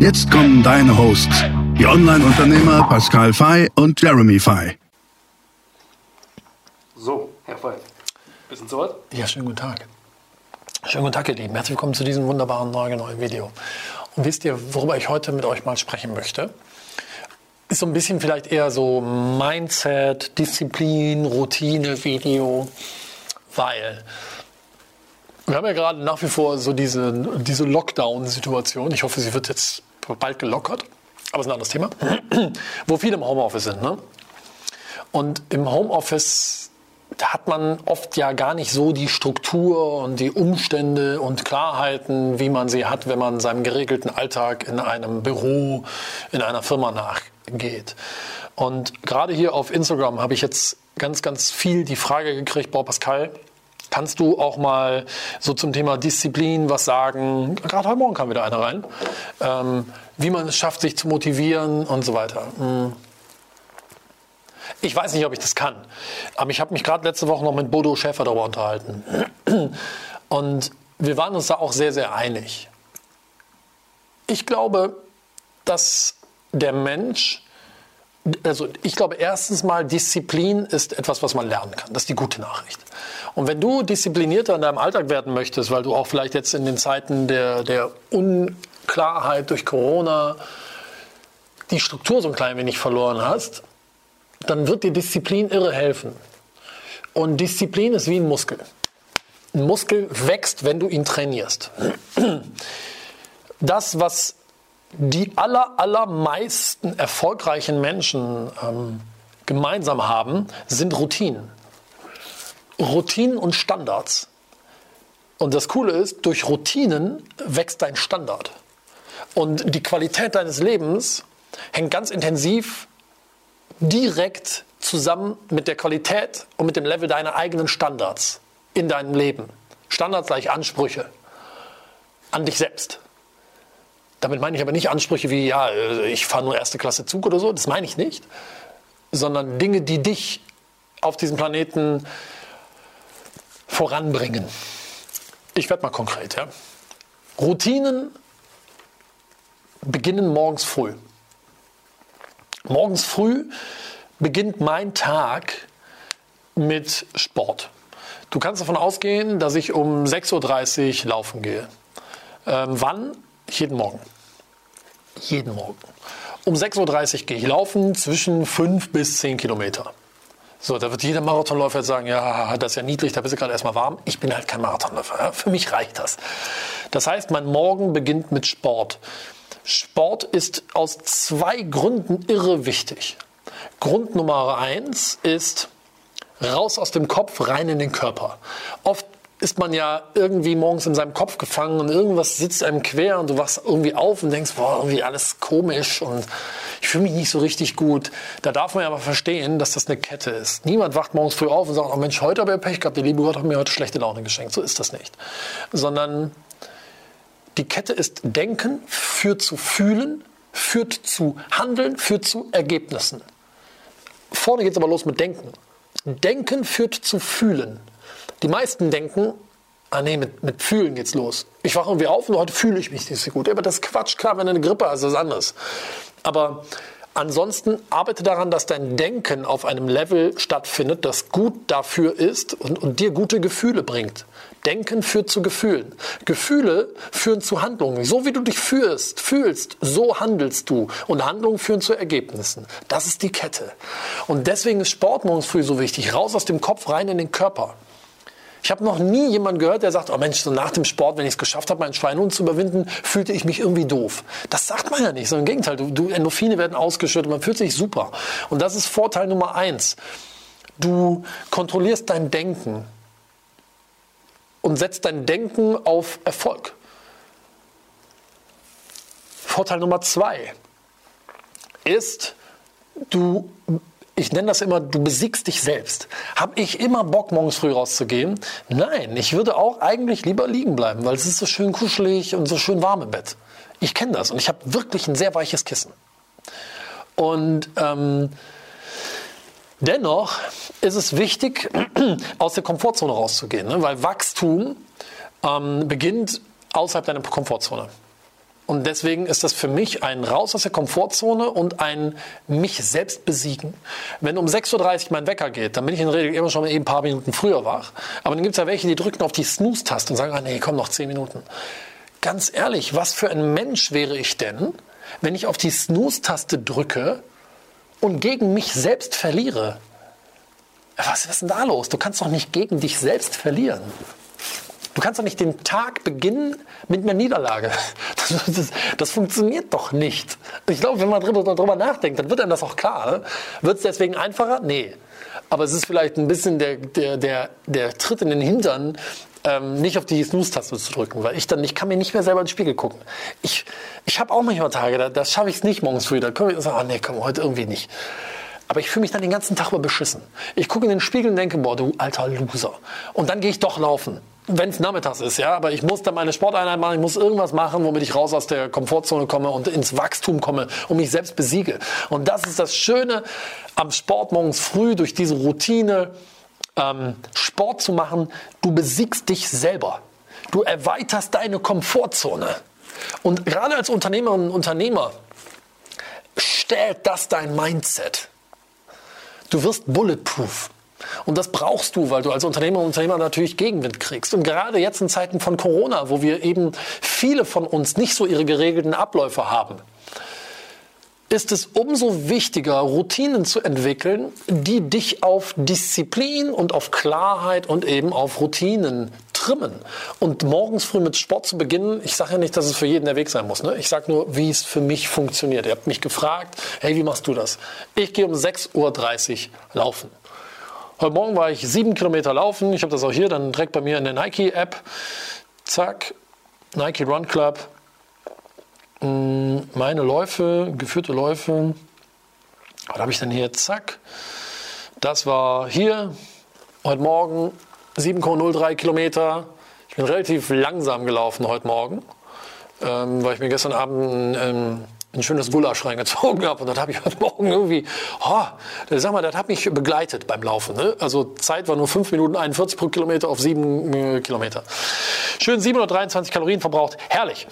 Jetzt kommen deine Hosts, die Online-Unternehmer Pascal Fay und Jeremy Fay. So, Herr Fay, wir sind soweit? Ja, schönen guten Tag. Schönen guten Tag, ihr Lieben. Herzlich willkommen zu diesem wunderbaren neuen Video. Und wisst ihr, worüber ich heute mit euch mal sprechen möchte? Ist so ein bisschen vielleicht eher so Mindset, Disziplin, Routine, Video, weil wir haben ja gerade nach wie vor so diese, diese Lockdown-Situation. Ich hoffe, sie wird jetzt bald gelockert, aber ist ein anderes Thema, wo viele im Homeoffice sind. Ne? Und im Homeoffice hat man oft ja gar nicht so die Struktur und die Umstände und Klarheiten, wie man sie hat, wenn man seinem geregelten Alltag in einem Büro, in einer Firma nachgeht. Und gerade hier auf Instagram habe ich jetzt ganz, ganz viel die Frage gekriegt, boah Pascal, Kannst du auch mal so zum Thema Disziplin was sagen? Gerade heute Morgen kam wieder einer rein. Ähm, wie man es schafft, sich zu motivieren und so weiter. Hm. Ich weiß nicht, ob ich das kann. Aber ich habe mich gerade letzte Woche noch mit Bodo Schäfer darüber unterhalten. Und wir waren uns da auch sehr, sehr einig. Ich glaube, dass der Mensch also ich glaube erstens mal, Disziplin ist etwas, was man lernen kann. Das ist die gute Nachricht. Und wenn du disziplinierter in deinem Alltag werden möchtest, weil du auch vielleicht jetzt in den Zeiten der, der Unklarheit durch Corona die Struktur so ein klein wenig verloren hast, dann wird dir Disziplin irre helfen. Und Disziplin ist wie ein Muskel. Ein Muskel wächst, wenn du ihn trainierst. Das, was die aller, allermeisten erfolgreichen Menschen ähm, gemeinsam haben, sind Routinen. Routinen und Standards. Und das Coole ist, durch Routinen wächst dein Standard. Und die Qualität deines Lebens hängt ganz intensiv direkt zusammen mit der Qualität und mit dem Level deiner eigenen Standards in deinem Leben. Standards gleich Ansprüche an dich selbst. Damit meine ich aber nicht Ansprüche wie, ja, ich fahre nur erste Klasse Zug oder so, das meine ich nicht, sondern Dinge, die dich auf diesem Planeten voranbringen. Ich werde mal konkret. Ja. Routinen beginnen morgens früh. Morgens früh beginnt mein Tag mit Sport. Du kannst davon ausgehen, dass ich um 6.30 Uhr laufen gehe. Ähm, wann? Jeden Morgen. Jeden Morgen. Um 6.30 Uhr gehe ich laufen zwischen 5 bis 10 Kilometer. So, da wird jeder Marathonläufer sagen, ja, das ist ja niedlich, da bist du gerade erstmal warm. Ich bin halt kein Marathonläufer. Für mich reicht das. Das heißt, mein Morgen beginnt mit Sport. Sport ist aus zwei Gründen irre wichtig. Grund Nummer eins ist raus aus dem Kopf, rein in den Körper. Oft ist man ja irgendwie morgens in seinem Kopf gefangen und irgendwas sitzt einem quer und du wachst irgendwie auf und denkst, boah, irgendwie alles komisch und ich fühle mich nicht so richtig gut. Da darf man ja aber verstehen, dass das eine Kette ist. Niemand wacht morgens früh auf und sagt, oh Mensch, heute habe ich Pech gehabt, der liebe Gott hat mir heute schlechte Laune geschenkt. So ist das nicht. Sondern die Kette ist Denken führt zu Fühlen, führt zu Handeln, führt zu Ergebnissen. Vorne geht es aber los mit Denken. Denken führt zu Fühlen. Die meisten denken, ah nee, mit, mit Fühlen geht's los. Ich wache irgendwie auf und heute fühle ich mich nicht so gut. Aber das ist Quatsch, klar, wenn du eine Grippe hast, ist das anderes. Aber ansonsten arbeite daran, dass dein Denken auf einem Level stattfindet, das gut dafür ist und, und dir gute Gefühle bringt. Denken führt zu Gefühlen. Gefühle führen zu Handlungen. So wie du dich fühlst, fühlst, so handelst du. Und Handlungen führen zu Ergebnissen. Das ist die Kette. Und deswegen ist Sport morgens früh so wichtig. Raus aus dem Kopf, rein in den Körper. Ich habe noch nie jemanden gehört, der sagt, oh Mensch, so nach dem Sport, wenn ich es geschafft habe, meinen Schweinhund zu überwinden, fühlte ich mich irgendwie doof. Das sagt man ja nicht, sondern im Gegenteil. Du, du, Endorphine werden ausgeschüttet, man fühlt sich super. Und das ist Vorteil Nummer eins. Du kontrollierst dein Denken und setzt dein Denken auf Erfolg. Vorteil Nummer zwei. ist, du, ich nenne das immer, du besiegst dich selbst. Habe ich immer Bock, morgens früh rauszugehen? Nein, ich würde auch eigentlich lieber liegen bleiben, weil es ist so schön kuschelig und so schön warm im Bett. Ich kenne das und ich habe wirklich ein sehr weiches Kissen. Und ähm, dennoch ist es wichtig, aus der Komfortzone rauszugehen, ne? weil Wachstum ähm, beginnt außerhalb deiner Komfortzone. Und deswegen ist das für mich ein Raus aus der Komfortzone und ein mich selbst besiegen. Wenn um 6.30 Uhr mein Wecker geht, dann bin ich in der Regel immer schon ein paar Minuten früher wach. Aber dann gibt es ja welche, die drücken auf die Snooze-Taste und sagen, ah, nee, komm, noch 10 Minuten. Ganz ehrlich, was für ein Mensch wäre ich denn, wenn ich auf die Snooze-Taste drücke und gegen mich selbst verliere? Was ist denn da los? Du kannst doch nicht gegen dich selbst verlieren. Du kannst doch nicht den Tag beginnen mit einer Niederlage. Das, das, das funktioniert doch nicht. Ich glaube, wenn man darüber, nachdenkt, dann wird einem das auch klar. Wird es deswegen einfacher? Nee. Aber es ist vielleicht ein bisschen der, der, der, der Tritt in den Hintern, ähm, nicht auf die Snooze-Taste zu drücken, weil ich dann, ich kann mir nicht mehr selber in den Spiegel gucken. Ich, ich habe auch manchmal Tage, da, da schaffe ich es nicht morgens früh. Da komme ich und sage, oh nee, komm, heute irgendwie nicht. Aber ich fühle mich dann den ganzen Tag über beschissen. Ich gucke in den Spiegel und denke, boah, du alter Loser. Und dann gehe ich doch laufen wenn es nachmittags ist, ja, aber ich muss dann meine Sporteinheit machen, ich muss irgendwas machen, womit ich raus aus der Komfortzone komme und ins Wachstum komme und mich selbst besiege. Und das ist das Schöne am Sport morgens früh durch diese Routine, ähm, Sport zu machen. Du besiegst dich selber. Du erweiterst deine Komfortzone. Und gerade als Unternehmerin und Unternehmer stellt das dein Mindset. Du wirst bulletproof. Und das brauchst du, weil du als Unternehmer und Unternehmer natürlich Gegenwind kriegst. Und gerade jetzt in Zeiten von Corona, wo wir eben viele von uns nicht so ihre geregelten Abläufe haben, ist es umso wichtiger, Routinen zu entwickeln, die dich auf Disziplin und auf Klarheit und eben auf Routinen trimmen. Und morgens früh mit Sport zu beginnen, ich sage ja nicht, dass es für jeden der Weg sein muss. Ne? Ich sage nur, wie es für mich funktioniert. Ihr habt mich gefragt, hey, wie machst du das? Ich gehe um 6.30 Uhr laufen. Heute Morgen war ich sieben Kilometer laufen. Ich habe das auch hier dann direkt bei mir in der Nike-App. Zack, Nike Run Club. Mm, meine Läufe, geführte Läufe. Was habe ich denn hier? Zack. Das war hier heute Morgen 7,03 Kilometer. Ich bin relativ langsam gelaufen heute Morgen, ähm, weil ich mir gestern Abend ähm, ein schönes Gulasch reingezogen habe. Und dann habe ich heute Morgen irgendwie, oh, sag mal, das hat mich begleitet beim Laufen. Ne? Also Zeit war nur 5 Minuten 41 pro Kilometer auf 7 äh, Kilometer. Schön 723 Kalorien verbraucht. Herrlich.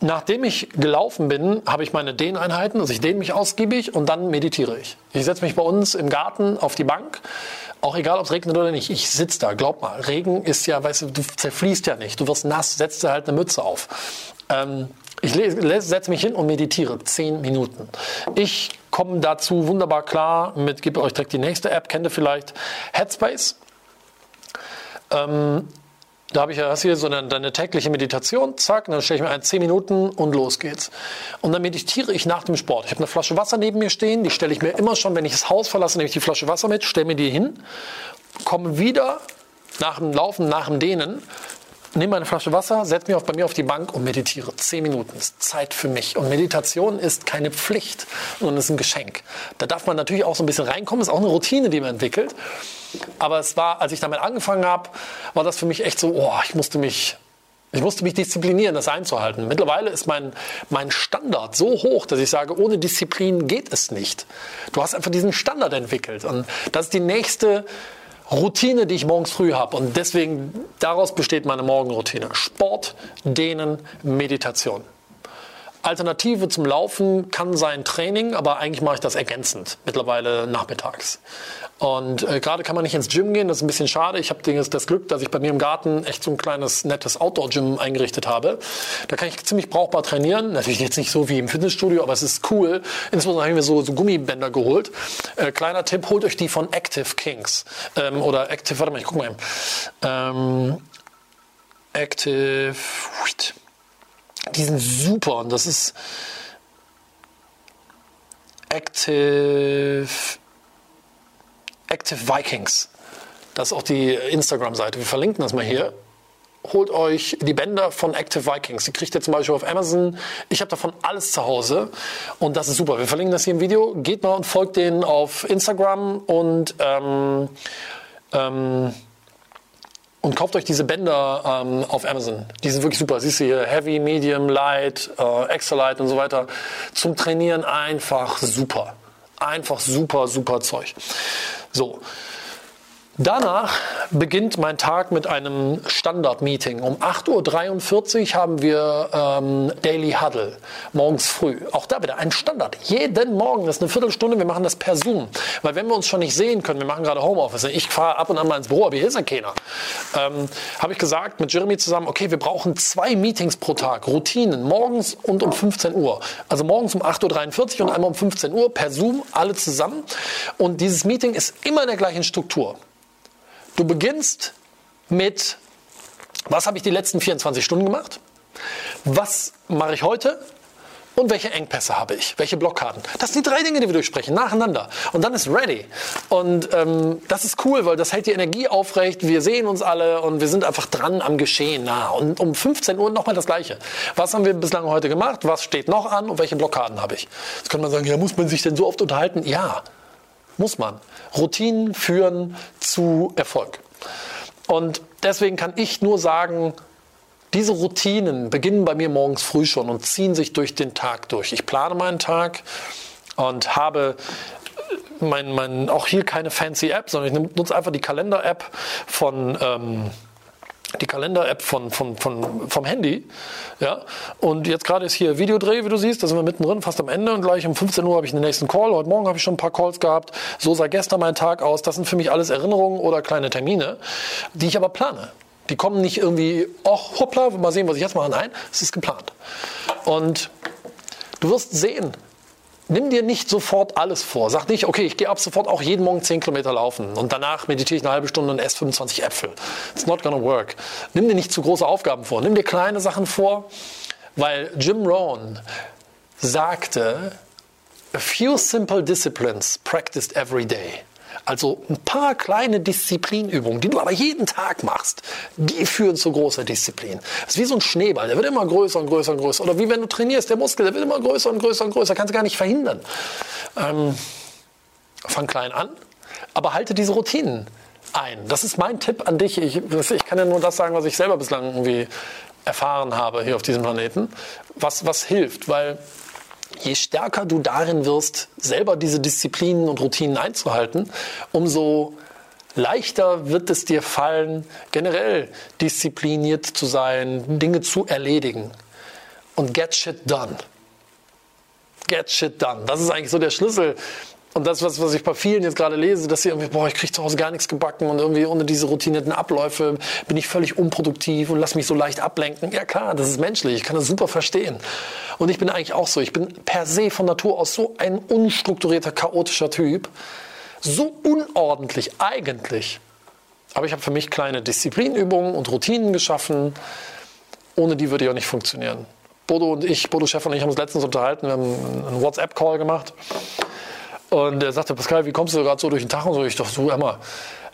Nachdem ich gelaufen bin, habe ich meine Dehneinheiten, also ich dehne mich ausgiebig und dann meditiere ich. Ich setze mich bei uns im Garten auf die Bank, auch egal, ob es regnet oder nicht. Ich sitze da, glaub mal. Regen ist ja, weißt du, du zerfließt ja nicht. Du wirst nass, setzt dir halt eine Mütze auf. Ähm, ich setze mich hin und meditiere zehn Minuten. Ich komme dazu wunderbar klar mit, gebe euch direkt die nächste App, kennt ihr vielleicht, Headspace. Ähm, da habe ich ja hier so eine, eine tägliche Meditation, zack, dann stelle ich mir ein 10 Minuten und los geht's. Und dann meditiere ich nach dem Sport. Ich habe eine Flasche Wasser neben mir stehen, die stelle ich mir immer schon, wenn ich das Haus verlasse, nehme ich die Flasche Wasser mit, stelle mir die hin, komme wieder nach dem Laufen, nach dem Dehnen nehme eine Flasche Wasser, setze mich auf, bei mir auf die Bank und meditiere. Zehn Minuten ist Zeit für mich. Und Meditation ist keine Pflicht, sondern ist ein Geschenk. Da darf man natürlich auch so ein bisschen reinkommen. Ist auch eine Routine, die man entwickelt. Aber es war, als ich damit angefangen habe, war das für mich echt so, oh, ich musste mich ich musste mich disziplinieren, das einzuhalten. Mittlerweile ist mein, mein Standard so hoch, dass ich sage, ohne Disziplin geht es nicht. Du hast einfach diesen Standard entwickelt. Und das ist die nächste Routine, die ich morgens früh habe. Und deswegen, daraus besteht meine Morgenroutine. Sport, Dehnen, Meditation. Alternative zum Laufen kann sein Training, aber eigentlich mache ich das ergänzend, mittlerweile nachmittags. Und äh, gerade kann man nicht ins Gym gehen, das ist ein bisschen schade. Ich habe das Glück, dass ich bei mir im Garten echt so ein kleines, nettes Outdoor-Gym eingerichtet habe. Da kann ich ziemlich brauchbar trainieren. Natürlich jetzt nicht so wie im Fitnessstudio, aber es ist cool. Insbesondere habe ich mir so, so Gummibänder geholt. Äh, kleiner Tipp, holt euch die von Active Kings. Ähm, oder Active, warte mal, ich guck mal eben. Ähm, Active... Die sind super und das ist Active, Active Vikings. Das ist auch die Instagram-Seite. Wir verlinken das mal hier. holt euch die Bänder von Active Vikings. Die kriegt ihr zum Beispiel auf Amazon. Ich habe davon alles zu Hause und das ist super. Wir verlinken das hier im Video. Geht mal und folgt denen auf Instagram und ähm, ähm, und kauft euch diese Bänder ähm, auf Amazon. Die sind wirklich super. Siehst du hier Heavy, Medium, Light, äh, Extra Light und so weiter. Zum Trainieren einfach super. Einfach super, super Zeug. So. Danach beginnt mein Tag mit einem Standard-Meeting. Um 8.43 Uhr haben wir ähm, Daily Huddle, morgens früh. Auch da wieder ein Standard. Jeden Morgen, das ist eine Viertelstunde, wir machen das per Zoom. Weil wenn wir uns schon nicht sehen können, wir machen gerade Homeoffice, ich fahre ab und an mal ins Büro, aber hier ist ja keiner, ähm, habe ich gesagt mit Jeremy zusammen, okay, wir brauchen zwei Meetings pro Tag, Routinen, morgens und um 15 Uhr. Also morgens um 8.43 Uhr und einmal um 15 Uhr per Zoom, alle zusammen. Und dieses Meeting ist immer in der gleichen Struktur. Du beginnst mit, was habe ich die letzten 24 Stunden gemacht? Was mache ich heute? Und welche Engpässe habe ich? Welche Blockaden? Das sind die drei Dinge, die wir durchsprechen, nacheinander. Und dann ist ready. Und ähm, das ist cool, weil das hält die Energie aufrecht. Wir sehen uns alle und wir sind einfach dran am Geschehen nah. Und um 15 Uhr nochmal das Gleiche. Was haben wir bislang heute gemacht? Was steht noch an? Und welche Blockaden habe ich? Jetzt könnte man sagen, ja, muss man sich denn so oft unterhalten? Ja, muss man. Routinen führen zu Erfolg. Und deswegen kann ich nur sagen, diese Routinen beginnen bei mir morgens früh schon und ziehen sich durch den Tag durch. Ich plane meinen Tag und habe mein, mein, auch hier keine fancy App, sondern ich nutze einfach die Kalender-App von ähm, die Kalender-App von, von, von, vom Handy. Ja? Und jetzt gerade ist hier Videodreh, wie du siehst, da sind wir mittendrin, fast am Ende und gleich um 15 Uhr habe ich den nächsten Call. Heute Morgen habe ich schon ein paar Calls gehabt. So sah gestern mein Tag aus. Das sind für mich alles Erinnerungen oder kleine Termine, die ich aber plane. Die kommen nicht irgendwie, ach, hoppla, mal sehen, was ich jetzt mache. Nein, es ist geplant. Und du wirst sehen, Nimm dir nicht sofort alles vor. Sag nicht, okay, ich gehe ab sofort auch jeden Morgen 10 Kilometer laufen und danach meditiere ich eine halbe Stunde und esse 25 Äpfel. It's not gonna work. Nimm dir nicht zu große Aufgaben vor. Nimm dir kleine Sachen vor, weil Jim Rohn sagte, a few simple disciplines practiced every day. Also ein paar kleine Disziplinübungen, die du aber jeden Tag machst, die führen zu großer Disziplin. Das ist wie so ein Schneeball, der wird immer größer und größer und größer. Oder wie wenn du trainierst, der Muskel, der wird immer größer und größer und größer. Kannst du gar nicht verhindern. Ähm, fang klein an, aber halte diese Routinen ein. Das ist mein Tipp an dich. Ich, ich kann ja nur das sagen, was ich selber bislang irgendwie erfahren habe hier auf diesem Planeten, was, was hilft, weil je stärker du darin wirst, selber diese Disziplinen und Routinen einzuhalten, umso leichter wird es dir fallen, generell diszipliniert zu sein, Dinge zu erledigen. Und get shit done. Get shit done. Das ist eigentlich so der Schlüssel und das, was, was ich bei vielen jetzt gerade lese, dass sie irgendwie, boah, ich kriege zu Hause gar nichts gebacken und irgendwie ohne diese routinierten Abläufe bin ich völlig unproduktiv und lass mich so leicht ablenken. Ja klar, das ist menschlich, ich kann das super verstehen. Und ich bin eigentlich auch so, ich bin per se von Natur aus so ein unstrukturierter, chaotischer Typ, so unordentlich eigentlich. Aber ich habe für mich kleine Disziplinübungen und Routinen geschaffen, ohne die würde ich auch nicht funktionieren. Bodo und ich, Bodo Chef und ich haben uns letztens unterhalten, wir haben einen WhatsApp-Call gemacht. Und er sagte, Pascal, wie kommst du gerade so durch den Tag? Und so, ich dachte, so, immer.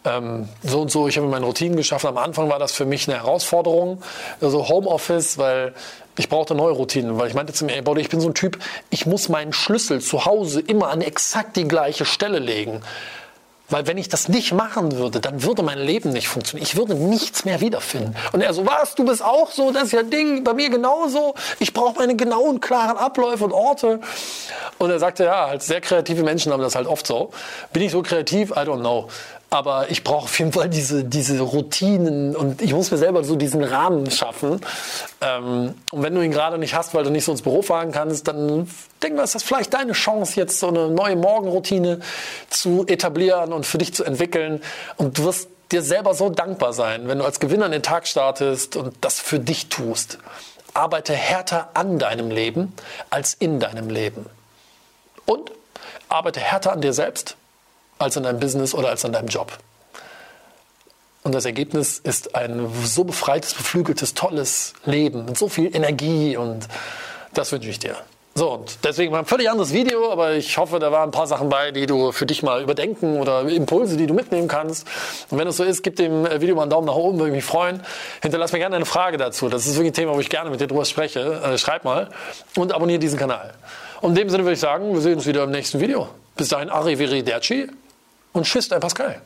Ähm, so und so, ich habe meine Routinen geschaffen. Am Anfang war das für mich eine Herausforderung, also Homeoffice, weil ich brauchte neue Routinen, weil ich meinte zu mir, ey, ich bin so ein Typ, ich muss meinen Schlüssel zu Hause immer an exakt die gleiche Stelle legen. Weil wenn ich das nicht machen würde, dann würde mein Leben nicht funktionieren. Ich würde nichts mehr wiederfinden. Und er so, was, du bist auch so, das ist ja Ding, bei mir genauso. Ich brauche meine genauen, klaren Abläufe und Orte. Und er sagte, ja, halt sehr kreative Menschen haben das halt oft so. Bin ich so kreativ? I don't know. Aber ich brauche auf jeden Fall diese, diese Routinen und ich muss mir selber so diesen Rahmen schaffen. Ähm, und wenn du ihn gerade nicht hast, weil du nicht so ins Büro fahren kannst, dann denk mal, ist das vielleicht deine Chance, jetzt so eine neue Morgenroutine zu etablieren und für dich zu entwickeln. Und du wirst dir selber so dankbar sein, wenn du als Gewinner in den Tag startest und das für dich tust. Arbeite härter an deinem Leben als in deinem Leben. Und arbeite härter an dir selbst als an deinem Business oder als an deinem Job. Und das Ergebnis ist ein so befreites, beflügeltes, tolles Leben mit so viel Energie und das wünsche ich dir. So, und deswegen war ein völlig anderes Video, aber ich hoffe, da waren ein paar Sachen bei, die du für dich mal überdenken oder Impulse, die du mitnehmen kannst. Und wenn es so ist, gib dem äh, Video mal einen Daumen nach oben, würde mich freuen. Hinterlass mir gerne eine Frage dazu. Das ist wirklich ein Thema, wo ich gerne mit dir drüber spreche. Äh, schreib mal und abonniere diesen Kanal. Und in dem Sinne würde ich sagen, wir sehen uns wieder im nächsten Video. Bis dahin, Arrivederci und dein Pascal.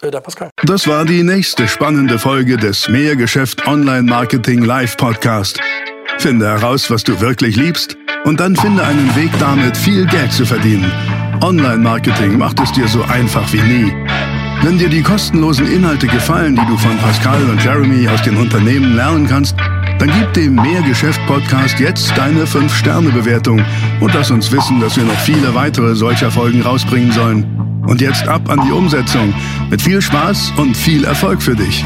Äh, Pascal. Das war die nächste spannende Folge des Mehrgeschäft Online Marketing Live Podcast. Finde heraus, was du wirklich liebst und dann finde einen Weg damit, viel Geld zu verdienen. Online Marketing macht es dir so einfach wie nie. Wenn dir die kostenlosen Inhalte gefallen, die du von Pascal und Jeremy aus den Unternehmen lernen kannst, dann gib dem Mehrgeschäft-Podcast jetzt deine 5-Sterne-Bewertung und lass uns wissen, dass wir noch viele weitere solcher Folgen rausbringen sollen. Und jetzt ab an die Umsetzung. Mit viel Spaß und viel Erfolg für dich.